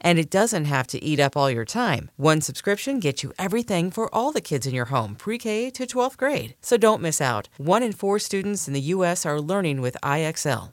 And it doesn't have to eat up all your time. One subscription gets you everything for all the kids in your home, pre K to 12th grade. So don't miss out. One in four students in the U.S. are learning with IXL.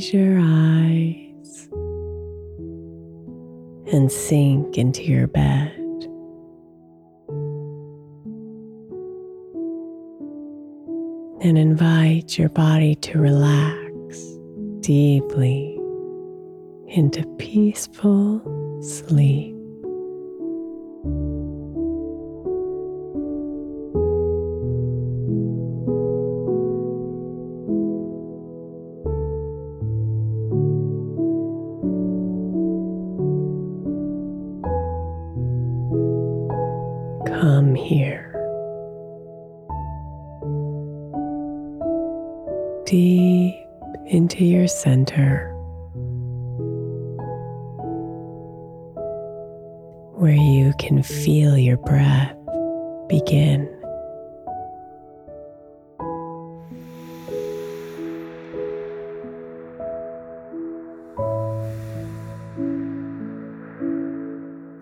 Close your eyes and sink into your bed. And invite your body to relax deeply into peaceful sleep. Center, where you can feel your breath begin.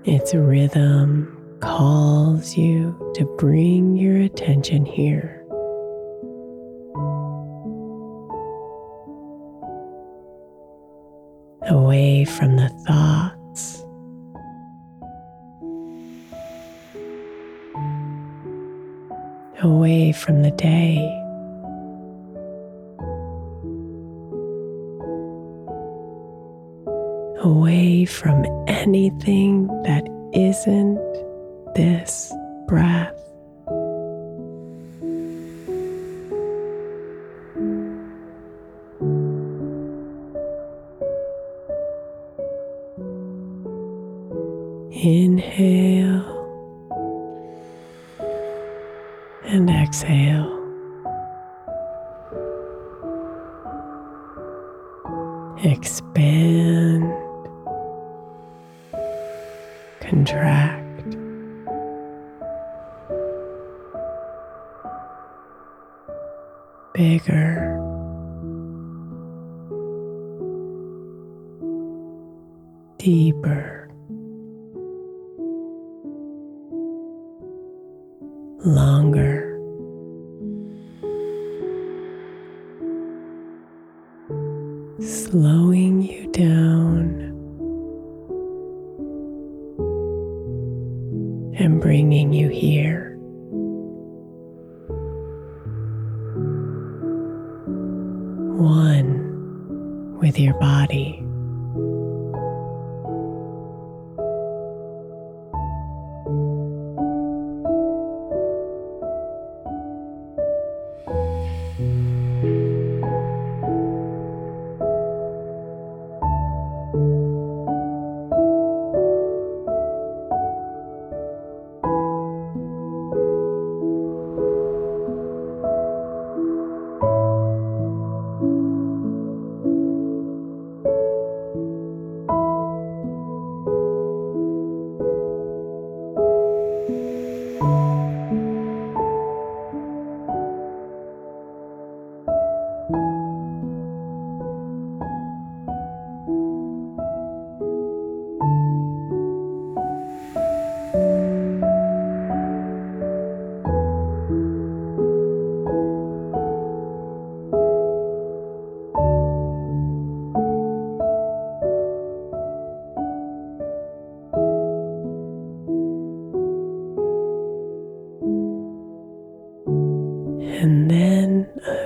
Its rhythm calls you to bring your attention here. Away from the thoughts. Away from the day. Away from anything that isn't this breath. Contract, bigger.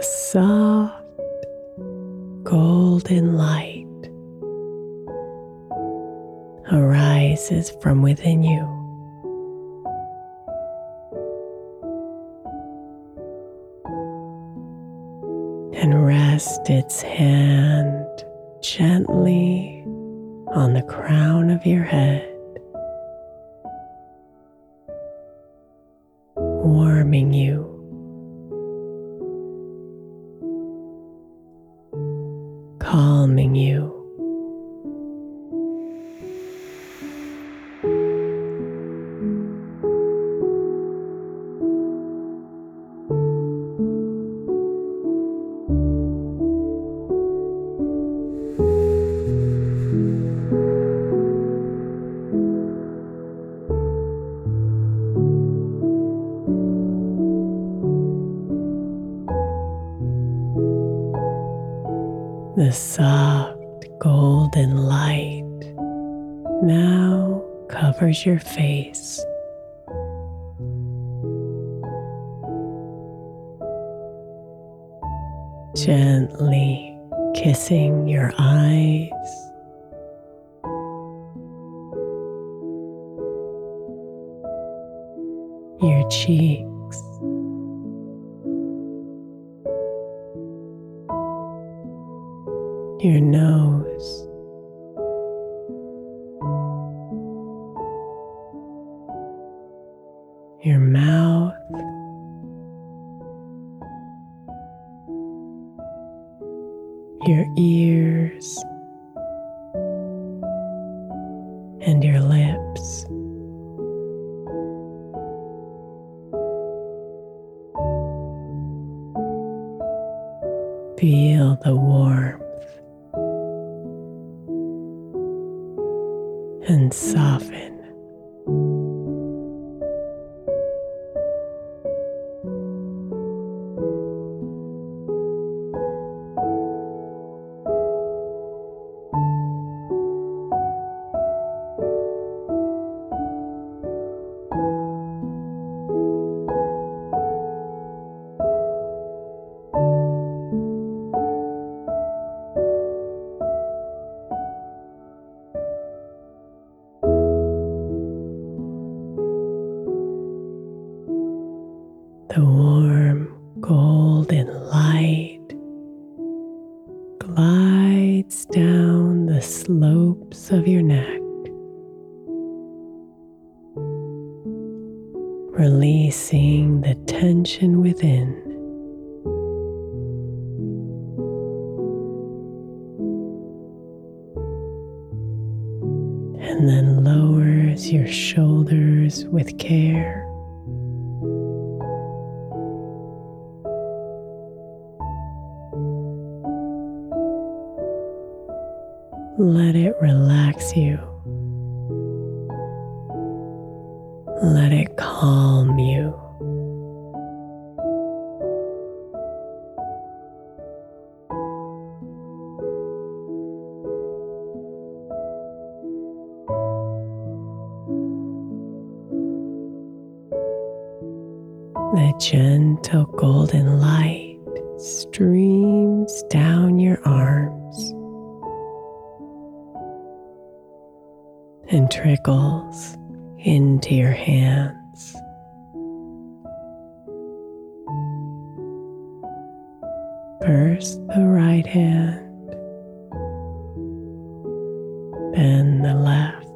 Soft golden light arises from within you. And rest its hand gently on the crown of your head, warming you The soft golden light now covers your face. Gently kissing your eyes. Your mouth, Let it relax you. Let it calm you. Into your hands. First the right hand, then the left.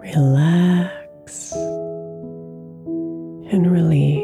Relax and release.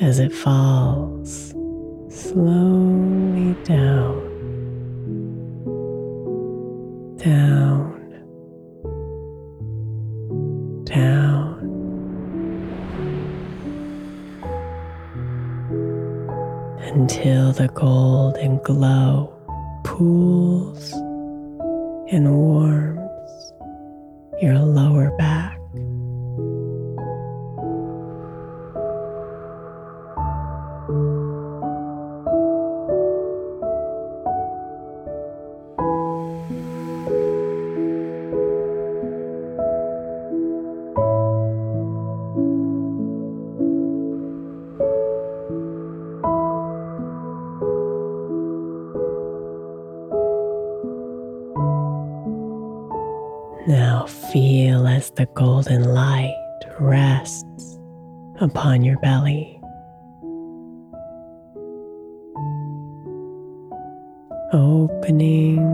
As it falls slowly down down, down. Until the golden glow pools and warms your lower back. Now feel as the golden light rests upon your belly. Opening,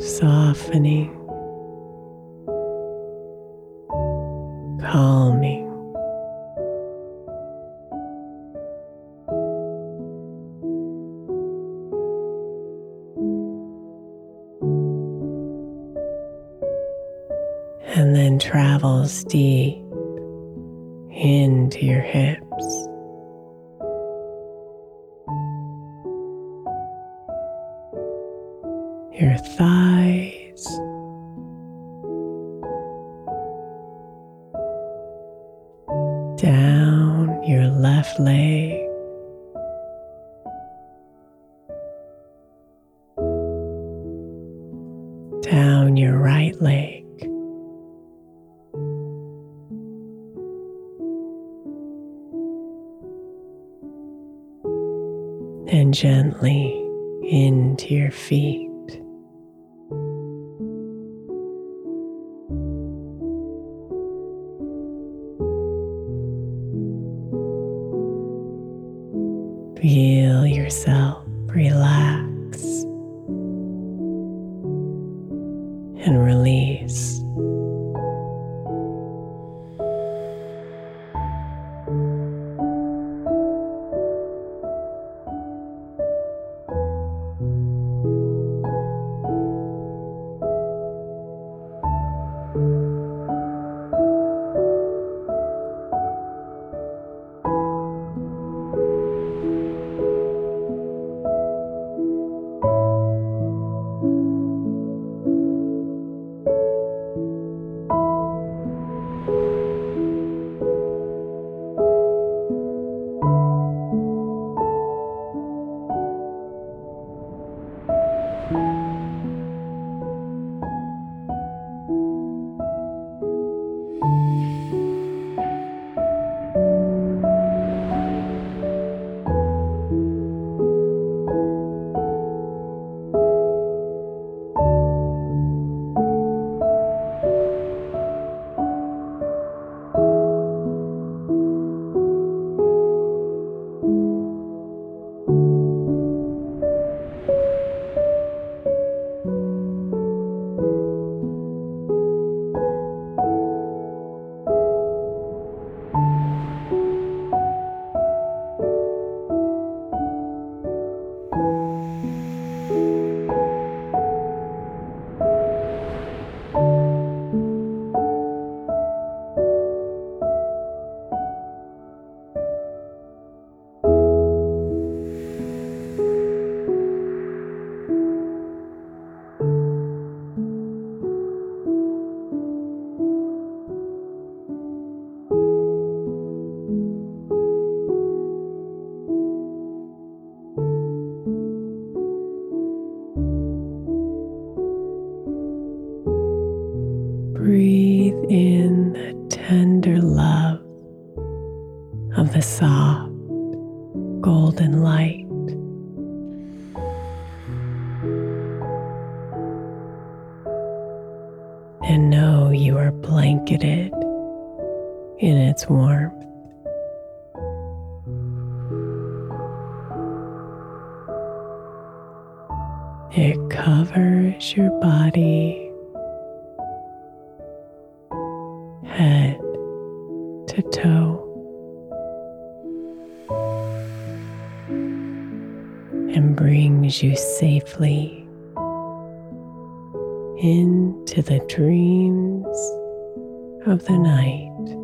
softening, calming. Deep into your hips. Your thighs, down your left leg, soft golden light. And know you are blanketed in its warmth. It covers your body into the dreams of the night.